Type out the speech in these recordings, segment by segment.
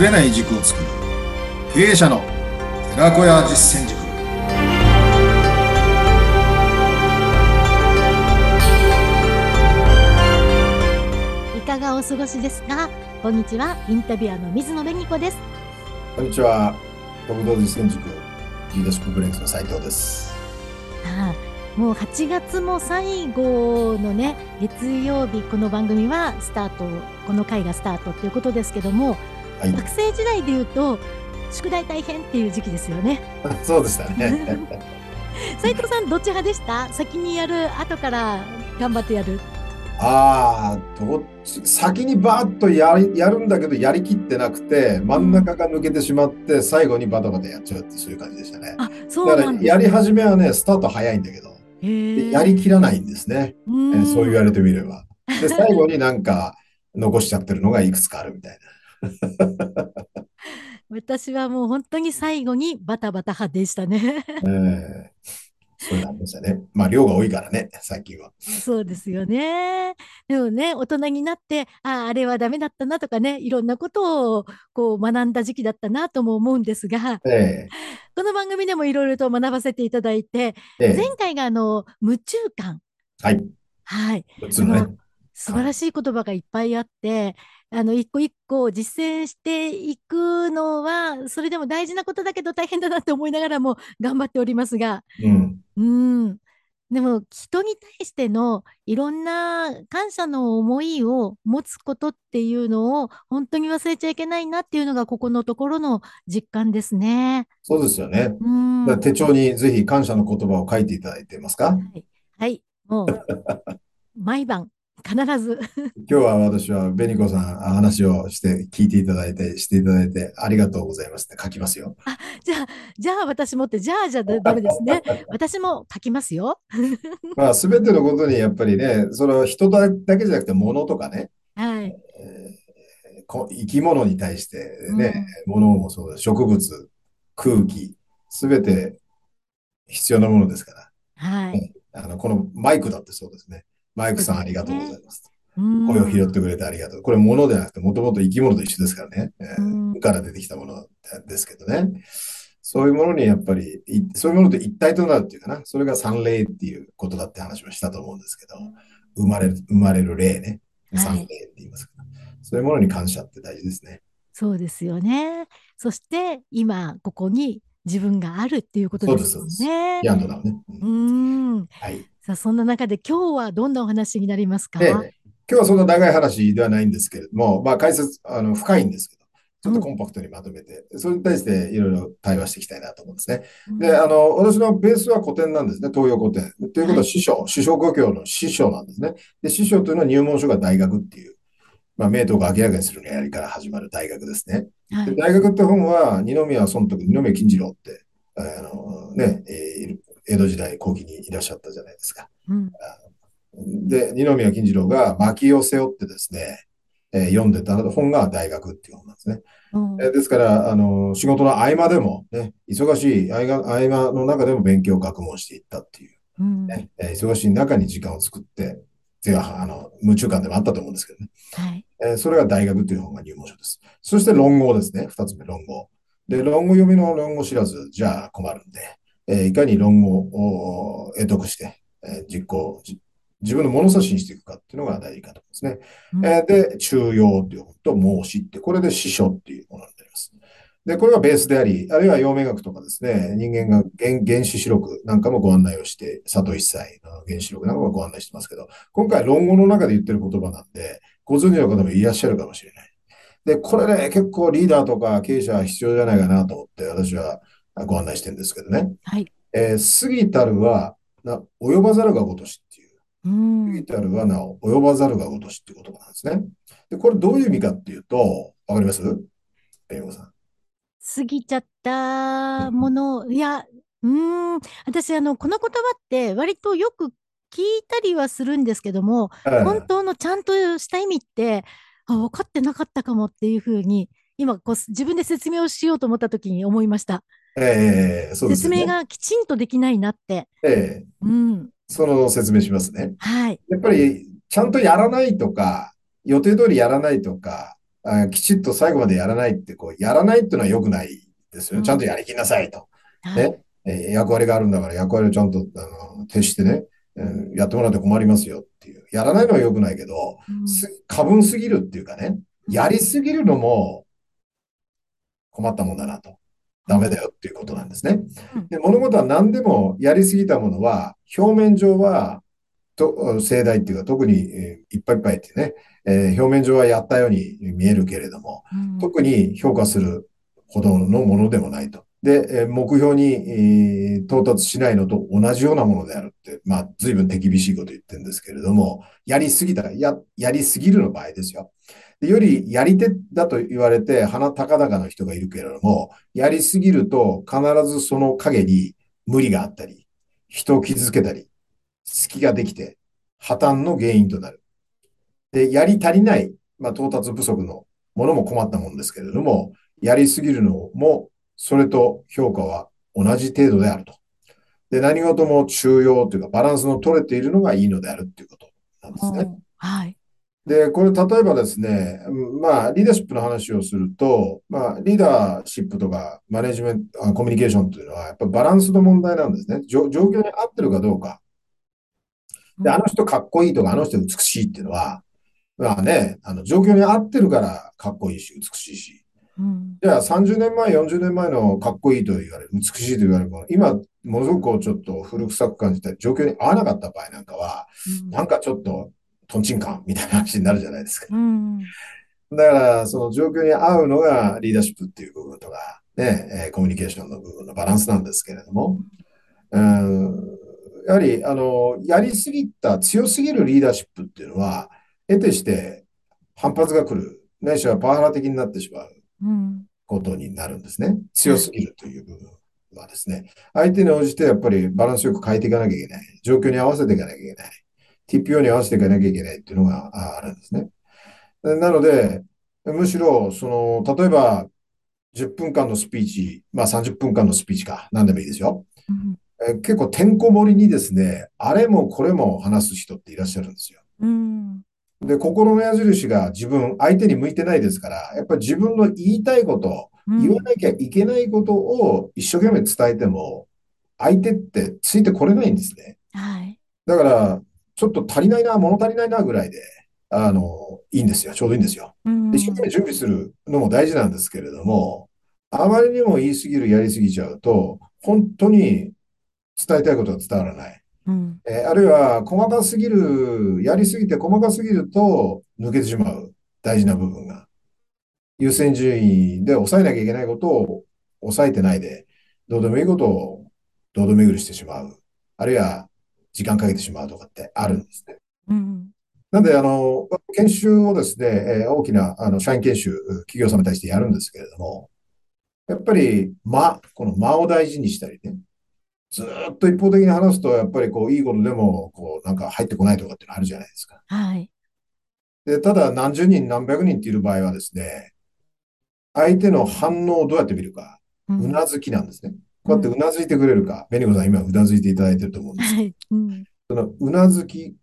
ぶれない軸を作る。経営者の寺子屋実践塾。いかがお過ごしですか？こんにちは。インタビュアーの水野紅子です。こんにちは。国道実践塾リーダーシップブレイクスの斉藤です。ああもう8月も最後のね月曜日この番組はスタートこの回がスタートっていうことですけども、はい。学生時代で言うと宿題大変っていう時期ですよね。そうでしたね。斉藤さんどっち派でした？先にやる後から頑張ってやる。ああどっち？先にバーッとやりやるんだけどやりきってなくて真ん中が抜けてしまって最後にバタバタやっちゃうってそういう感じでしたね。あそうなんですやり始めはねスタート早いんだけどやりきらないんですね。うえそう言われてみれば。で、最後になんか残しちゃってるのがいくつかあるみたい 私はもう本当に最後にバタバタ派でしたね。な。えーそうなんですよね。まあ、量が多いからね、最近は。そうですよね。でもね、大人になって、ああ、あれはダメだったなとかね、いろんなことをこう学んだ時期だったなとも思うんですが、えこの番組でもいろいろと学ばせていただいて、えええ前回があの、夢中感。はい。はい。素晴らしい言葉がいっぱいあって、あの、一個一個実践していくのは、それでも大事なことだけど大変だなって思いながらも頑張っておりますが、うん。うん。でも人に対してのいろんな感謝の思いを持つことっていうのを本当に忘れちゃいけないなっていうのがここのところの実感ですね。そうですよね。うん。手帳にぜひ感謝の言葉を書いていただいてますか？はい。はい。もう毎晩必ず今日は私は紅子さん話をして聞いていただいて、していただいてありがとうございますって書きますよ。じゃあ、じゃあ私もって、じゃあじゃダメですね。私も書きますよ。まあ、すべてのことにやっぱりね、それは人だだけじゃなくて物とかね、はい。えーこ生き物に対してね、物もそうだ、植物、空気、すべて必要なものですから。はい。あの、このマイクだってそうですね。マイクさんありがとうございます。うん声を拾ってくれてありがとう。これ物ではなくて、もともと生き物と一緒ですからね。えーうん無から出てきたものですけどね。そういうものにやっぱり、いそういうものと一体となるっていうかな。それが三霊っていうことだって話もしたと思うんですけど、生まれる、生まれる霊ね。はい三霊って言いますから。そういうものに感謝って大事ですね。そうですよね。そして今ここに自分があるっていうことですよね。ヤンドだね。ううんん。はい。さあそんな中で今日はどんなお話になりますか？で、今日はそんな長い話ではないんですけれども、まあ解説、あの、深いんですけど、ちょっとコンパクトにまとめて、それに対していろいろ対話していきたいなと思うんですね。で、あの、私のベースは古典なんですね。東洋古典。ということは師匠、師匠故郷の師匠なんですね。で、師匠というのは入門書が大学っていう、まあ、名刀が明らかにするのやりから始まる大学ですね。はい。で大学って本は、二宮尊徳、二宮金次郎って、あの、ね、えー江戸時代後期にいらっしゃったじゃないですか。うんで、二宮金次郎が薪を背負ってですね、えー読んでた本が大学っていう本なんですね。うんえーですから、あの、仕事の合間でもね、忙しい合間合間の中でも勉強、学問していったっていう、うんね、えー忙しい中に時間を作って、ぜあの、夢中感でもあったと思うんですけどね。はい。えーそれが大学という本が入門書です。そして論語ですね。二つ目、論語。で、論語読みの論語知らずじゃ困るんで、えーいかに論語を得得して、えー実行、じ自分の物差しにしていくかっていうのが大事かと思うんですね。うんえーで、中庸っていう本と孟子って、これで師匠っていうものになります。で、これがベースであり、あるいは陽明学とかですね、人間が原原始視録なんかもご案内をして、佐藤一切の原始録なんかもご案内してますけど、今回論語の中で言ってる言葉なんで、ご存知の方もいらっしゃるかもしれない。で、これね、結構リーダーとか経営者は必要じゃないかなと思って、私はご案内してるんですけどね。はい。えー過ぎたるは、な及ばざるがごとしっていう。うん過ぎたるはなお及ばざるがごとしっていう言葉なんですね。で、これどういう意味かっていうと、わかります？弁護さん。過ぎちゃったもの、いや、うーん、私、あの、この言葉って割とよく聞いたりはするんですけども、本当のちゃんとした意味って、あ、分かってなかったかもっていうふうに、今こう、自分で説明をしようと思った時に思いました。ええそうですよね。説明がきちんとできないなって。ええうん。その説明しますね。はい。やっぱり、ちゃんとやらないとか、予定通りやらないとか、あきちっと最後までやらないって、こう、やらないっていうのは良くないですよね。ちゃんとやりきなさいと。ね。え役割があるんだから役割をちゃんとあの徹してね、えー、やってもらって困りますよっていう。やらないのは良くないけど、うん、過分すぎるっていうかね、やりすぎるのも困ったもんだなと。ダメだよっていうことなんですね。で物事は何でもやりすぎたものは、表面上はと盛大っていうか、特に、えー、いっぱいいっぱいってね、えー、表面上はやったように見えるけれども、うん、特に評価するほどのものでもないと。で、目標に、到達しないのと同じようなものであるって、まあ、随分手厳しいこと言ってるんですけれども、やりすぎたら、や、やりすぎるの場合ですよ。でよりやり手だと言われて鼻高々の人がいるけれども、やりすぎると必ずその陰に無理があったり、人を傷つけたり、隙ができて破綻の原因となる。で、やり足りない、まあ、到達不足のものも困ったもんですけれども、やりすぎるのもそれと評価は同じ程度であると。で、何事も中庸というかバランスの取れているのがいいのであるっていうことなんですね。はい。で、これ例えばですね、まあ、リーダーシップの話をすると、まあ、リーダーシップとかマネジメント、コミュニケーションというのは、やっぱバランスの問題なんですね。状況に合ってるかどうか。で、あの人かっこいいとか、あの人美しいっていうのは、まあね、あの、状況に合ってるからかっこいいし、美しいし。じゃあ30年前、40年前のかっこいいと言われる、美しいと言われるもの、今、ものすごくちょっと古臭く感じた状況に合わなかった場合なんかは、うん、なんかちょっとトンチンカンみたいな話になるじゃないですか。うん、だから、その状況に合うのがリーダーシップっていう部分とか、ね、えコミュニケーションの部分のバランスなんですけれども、うん、やはり、あの、やりすぎた強すぎるリーダーシップっていうのは、得てして反発が来る、ないしはパワハラ的になってしまう。ことになるんですね。強すぎるという部分はですね、相手に応じてやっぱりバランスよく変えていかなきゃいけない。状況に合わせていかなきゃいけない。TPO に合わせていかなきゃいけないっていうのがあるんですね。なので、むしろ、その、例えば、10分間のスピーチ、まあ30分間のスピーチか、何でもいいですよ。うん、結構てんこ盛りにですね、あれもこれも話す人っていらっしゃるんですよ。うん、で、心の矢印が自分、相手に向いてないですから、やっぱり自分の言いたいこと、言わなきゃいけないことを一生懸命伝えても、相手ってついてこれないんですね。はい。だから、ちょっと足りないな、物足りないなぐらいで、あの、いいんですよ。ちょうどいいんですよ。一生懸命準備するのも大事なんですけれども、あまりにも言い過ぎる、やり過ぎちゃうと、本当に伝えたいことが伝わらない。うん、えー、あるいは細かすぎる、やりすぎて細かすぎると抜けてしまう大事な部分が。優先順位で抑えなきゃいけないことを抑えてないで、どうでもいいことを堂々巡りしてしまう。あるいは時間かけてしまうとかってあるんですね。うん、なんで、あの、研修をですね、えー、大きなあの社員研修、企業様に対してやるんですけれども、やっぱり間、この間を大事にしたりね、ずっと一方的に話すと、やっぱりこう、いいことでも、こう、なんか入ってこないとかっていうのあるじゃないですか。はい。で、ただ何十人何百人っている場合はですね、相手の反応をどうやって見るか、うなずきなんですね。こうやってうなずいてくれるか、紅子さん今うなずいていただいてると思うんですけど、うん、そのうなずき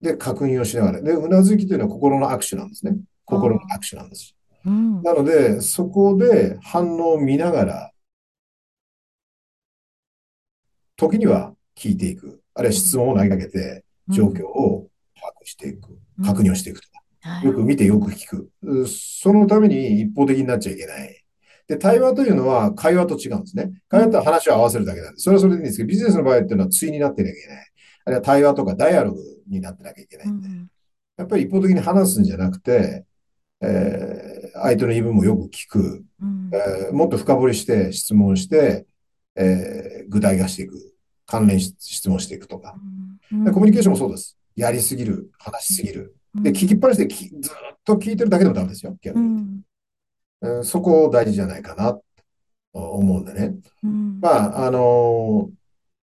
で確認をしながら、で、うなずきというのは心の握手なんですね。心の握手なんです。うん、なので、そこで反応を見ながら、時には聞いていく、あるいは質問を投げかけて、状況を把握していく、確認をしていくとか、よく見てよく聞く。そのために一方的になっちゃいけない。で、対話というのは会話と違うんですね。会話って話を合わせるだけなんです。それはそれでいいんですけど、ビジネスの場合っていうのは対になってなきゃいけない。あるいは対話とかダイアログになってなきゃいけないんで。やっぱり一方的に話すんじゃなくて、えー、相手の言い分もよく聞く、えー、もっと深掘りして質問して、えー、具体化していく。関連質問していくとか。でコミュニケーションもそうです。やりすぎる、話しすぎる。で、聞きっぱなしでずっと聞いてるだけでもダメですよ、逆に。うん、そこ大事じゃないかなと思うんでね。うん、まあ、あの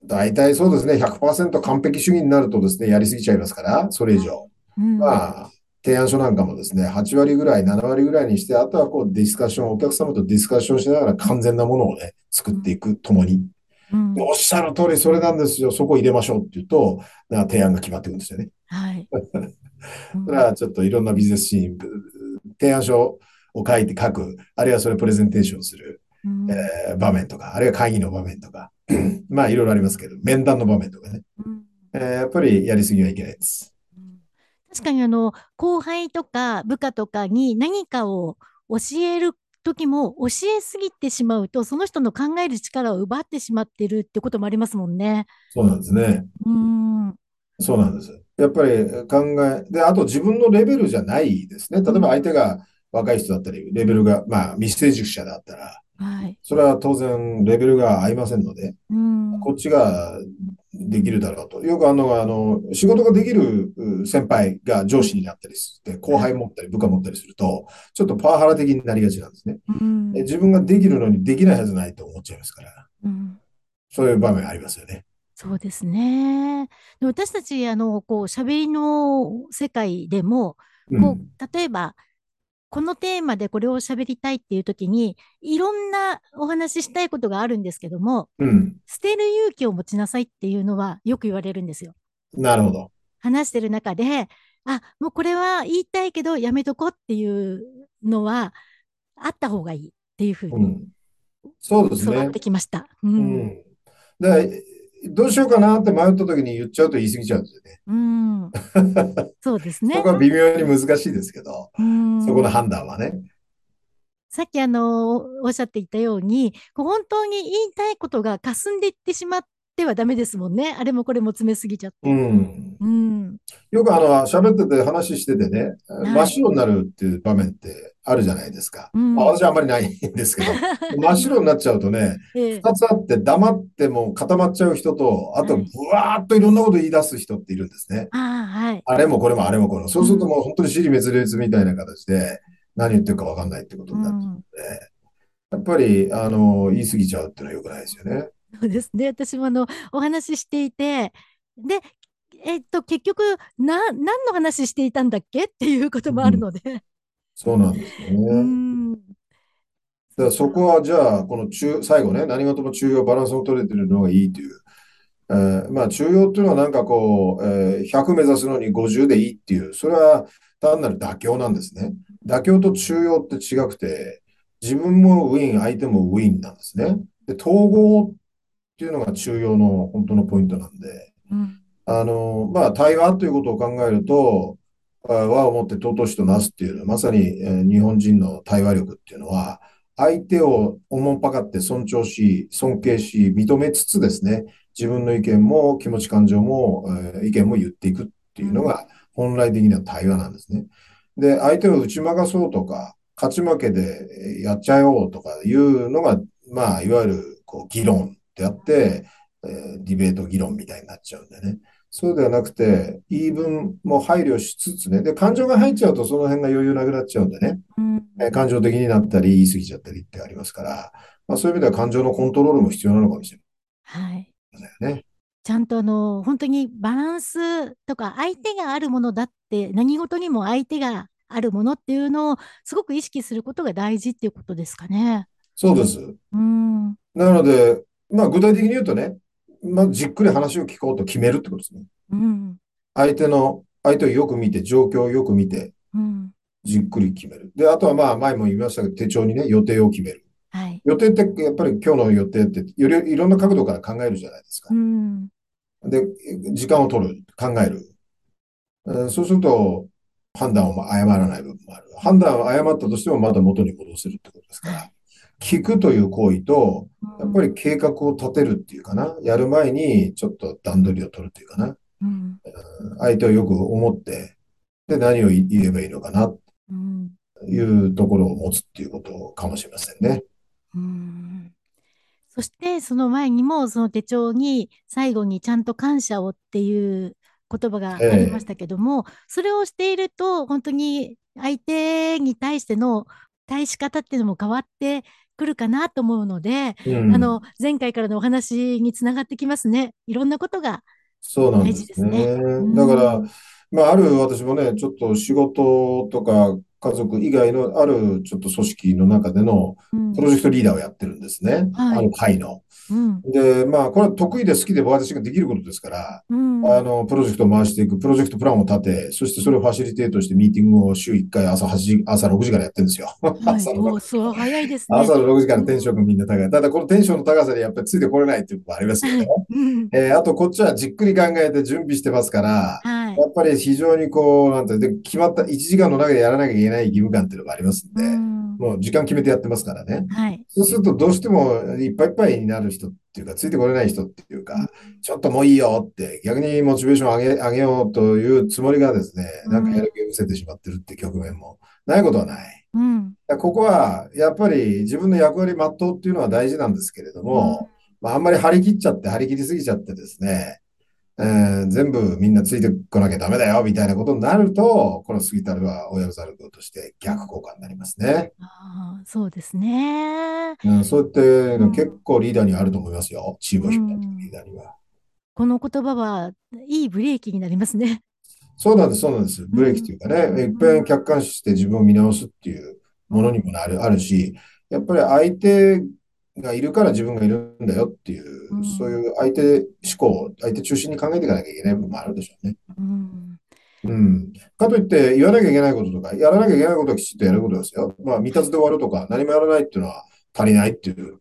ー、大体そうですね、100%完璧主義になるとですね、やりすぎちゃいますから、それ以上。うん、まあ、提案書なんかもですね、8割ぐらい、7割ぐらいにして、あとはこうディスカッション、お客様とディスカッションしながら完全なものをね、作っていくともに。うん、おっしゃる通りそれなんですよ、そこ入れましょうって言うと、提案が決まってくるんですよね。はい。それはちょっといろんなビジネスシーン、提案書を書いて書く、あるいはそれプレゼンテーションする、うんえー場面とか、あるいは会議の場面とか、まあいろいろありますけど、面談の場面とかね、うんえーやっぱりやりすぎはいけないです。うん確かにあの、後輩とか部下とかに何かを教える時も教えすぎてしまうと、その人の考える力を奪ってしまってるってこともありますもんね。そうなんですね。うん。そうなんです。やっぱり考え、で、あと自分のレベルじゃないですね。例えば相手が若い人だったり、レベルが、まあ未成熟者だったら、はい。それは当然レベルが合いませんので、うん。こっちができるだろうと。よくあるのが、あの、仕事ができるう先輩が上司になったりして、後輩持ったり部下持ったりすると、ちょっとパワハラ的になりがちなんですね。うんえ自分ができるのにできないはずないと思っちゃいますから、うんそういう場面ありますよね。そうですね。で私たち、あの、こう、喋りの世界でも、うんこう、例えば、このテーマでこれを喋りたいっていう時に、いろんなお話ししたいことがあるんですけども、うん。捨てる勇気を持ちなさいっていうのはよく言われるんですよ。なるほど。話してる中で、あ、もうこれは言いたいけどやめとこうっていうのはあった方がいいっていうふうにうん。そうですね教わって。きました。う。うんん。で、どうしようかなって迷った時に言っちゃうと言い過ぎちゃうんですよね。うん。そうですね そこ。は微妙に難しいですけど、うんそこの判断はね。さっきあの、おっしゃっていたように、こう本当に言いたいことが霞んでいってしまってはダメですもんね。あれもこれも詰めすぎちゃって。うん。うん。よくあの、喋ってて話しててね、い真っ白になるっていう場面ってあるじゃないですか。うんまあ私はあんまりないんですけど、真っ白になっちゃうとね、ええ二つあって黙っても固まっちゃう人と、あとはいぶわーっといろんなこと言い出す人っているんですね。はい。あれもこれもあれもこれも。そうするともう本当に尻滅裂みたいな形で何言ってるかわかんないってことうになって、ん。やっぱり、あの、言い過ぎちゃうっていうのは良くないですよね。そうですね。私もあの、お話ししていて、で、えっと、結局、な、何の話していたんだっけ？っていうこともあるので。そうなんですようね。ん。だそこはじゃあ、この中、最後ね、何事も中庸、バランスを取れてるのがいいという。えーまあ、中庸っていうのはなんかこう、えー100目指すのに50でいいっていう、それは単なる妥協なんですね。妥協と中庸って違くて、自分もウィン、相手もウィンなんですね。で、統合っていうのが中庸の本当のポイントなんで、うん。あの、まあ、対話ということを考えると、あ和をもって尊しとなすっていうのは、まさに、えー日本人の対話力っていうのは、相手をおもんぱかって尊重し、尊敬し、認めつつですね、自分の意見も気持ち感情も、えー意見も言っていくっていうのが本来的な対話なんですね。で、相手を打ち負かそうとか、勝ち負けでえーやっちゃおうとかいうのが、まあ、いわゆるこう議論であって、えーディベート議論みたいになっちゃうんでね。そうではなくて、言い分も配慮しつつね。で、感情が入っちゃうとその辺が余裕なくなっちゃうんでね。うん。えー感情的になったり言い過ぎちゃったりってありますから、まあそういう意味では感情のコントロールも必要なのかもしれはい。ませんよね。ちゃんとあの、本当にバランスとか相手があるものだって、何事にも相手があるものっていうのをすごく意識することが大事っていうことですかね。そうです。うん。なので、まあ具体的に言うとね、まあじっくり話を聞こうと決めるってことですね。うん。相手の、相手をよく見て、状況をよく見て、うん。じっくり決める。で、あとはまあ前も言いましたけど、手帳にね、予定を決める。はい。予定ってやっぱり今日の予定ってよりいろんな角度から考えるじゃないですかう。ん。で、時間を取る、考える。えーそうすると、判断を誤らない部分もある。判断を誤ったとしてもまた元に戻せるってことですから。聞くという行為と、やっぱり計画を立てるっていうかな。やる前にちょっと段取りを取るっていうかな。うん。相手をよく思って、で、何を言えばいいのかな、うん。というところを持つっていうことかもしれませんね。うん。そして、その前にも、その手帳に最後にちゃんと感謝をっていう言葉がありましたけども、それをしていると、本当に相手に対しての対し方っていうのも変わってくるかなと思うので、うんあの、前回からのお話につながってきますね。いろんなことが。そうなんです大事ですねね。うんだから、まあ、ある私もね、ちょっと仕事とか家族以外のあるちょっと組織の中でのプロジェクトリーダーをやってるんですね。はいあの会の。うん。で、まあ、これは得意で好きで私ができることですから、うん。あの、プロジェクトを回していく、プロジェクトプランを立て、そしてそれをファシリテートしてミーティングを週1回朝8時、朝6時からやってるんですよ。はい。朝の早いですね。朝の6時からテンションがみんな高い。ただ、このテンションの高さにやっぱりついてこれないっていうのもありますよね。うん。えーあと、こっちはじっくり考えて準備してますから、はい。やっぱり非常にこう、なんて、で、決まった1時間の中でやらなきゃいけない義務感っていうのがありますんで、うん。もう時間決めてやってますからね。はい。そうすると、どうしてもいっぱいいっぱいになる人っていうか、ついてこれない人っていうか、ちょっともういいよって、逆にモチベーションを上げ、上げようというつもりがですね、なんかやる気を失せてしまってるって局面もないことはない。うん。ここは、やっぱり自分の役割全うっていうのは大事なんですけれども、まあ、あんまり張り切っちゃって、張り切りすぎちゃってですね、えー全部みんなついてこなきゃダメだよ、みたいなことになると、この杉田は親ざることとして逆効果になりますね。ああ、そうですね。うん、そうやってうん結構リーダーにはあると思いますよ。チームを引っ張リーダーには。この言葉はいいブレーキになりますね。そうなんです、そうなんです。ブレーキというかね、いっぺん客観視して自分を見直すっていうものにもなる、あるし、やっぱり相手がいるから自分がいるんだよっていう、うんそういう相手思考、相手中心に考えていかなきゃいけない部分もあるでしょうね。うん。うん。かといって言わなきゃいけないこととか、やらなきゃいけないことはきちっとやることですよ。まあ、未達で終わるとか、何もやらないっていうのは足りないっていう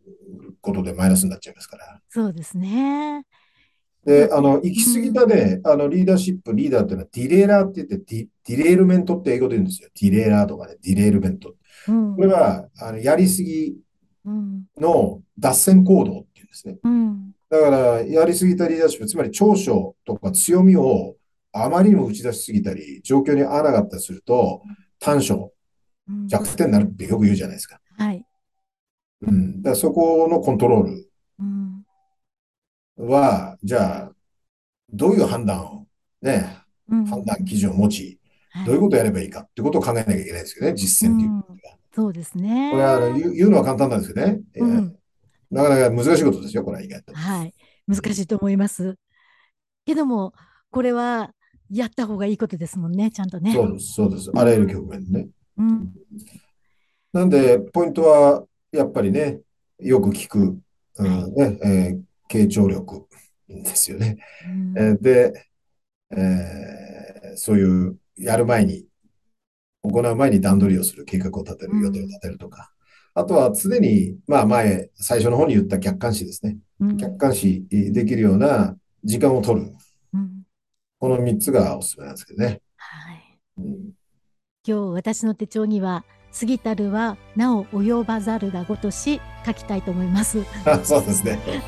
ことでマイナスになっちゃいますから。そうですね。で、あの、行き過ぎたね、あの、リーダーシップ、リーダーっていうのは derailer って言って、 de、derailment って英語で言うんですよ。 derailer とかね、 derailment。うんこれは、あの、やりすぎうん。の脱線行動っていうんですね。うん。だから、やりすぎたリーダーシップ、つまり長所とか強みをあまりにも打ち出しすぎたり、状況に合わなかったりすると、短所、うん弱点になるってよく言うじゃないですか。はい。うん。だからそこのコントロールうん。は、じゃあ、どういう判断を、ね、うん判断基準を持ち、はいどういうことをやればいいかってことを考えなきゃいけないですよね、実践っていうことが。そうですね。これはあの言う言うのは簡単なんですけどね、えーうんなかなか難しいことですよ、これは意外と。はい。難しいと思います。けども、これはやった方がいいことですもんね、ちゃんとね。そうです、そうです。あらゆる局面でね。うん。なんで、ポイントは、やっぱりね、よく聞く、うんはいねえー傾聴力ですよね。うんえーで、えーそういう、やる前に、行う前に段取りをする、計画を立てる、うん予定を立てるとか。あとは常に、まあ前、最初の方に言った客観視ですね。うん客観視できるような時間を取る。うんこの3つがおすすめなんですけどね。はい。うん今日私の手帳には「過ぎたるはなお及ばざるがごとし」書きたいと思います。は あそうですね。い。ぜ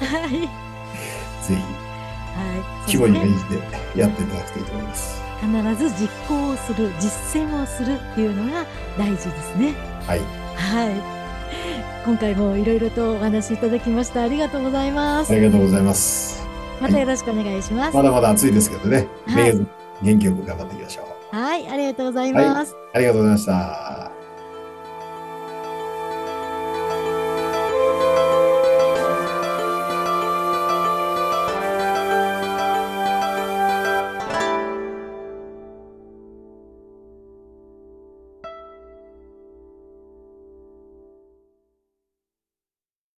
ひ、はい。規模に応じてやっていただくといいと思います。て必ず実行をする、実践をするっていうのが大事ですね。はい。はい。今回もいろいろとお話しいただきました。ありがとうございます。ありがとうございます。またよろしくお願いします。まだまだ暑いですけどね。はい元気よく頑張っていきましょう。はい、ありがとうございます。ありがとうございました。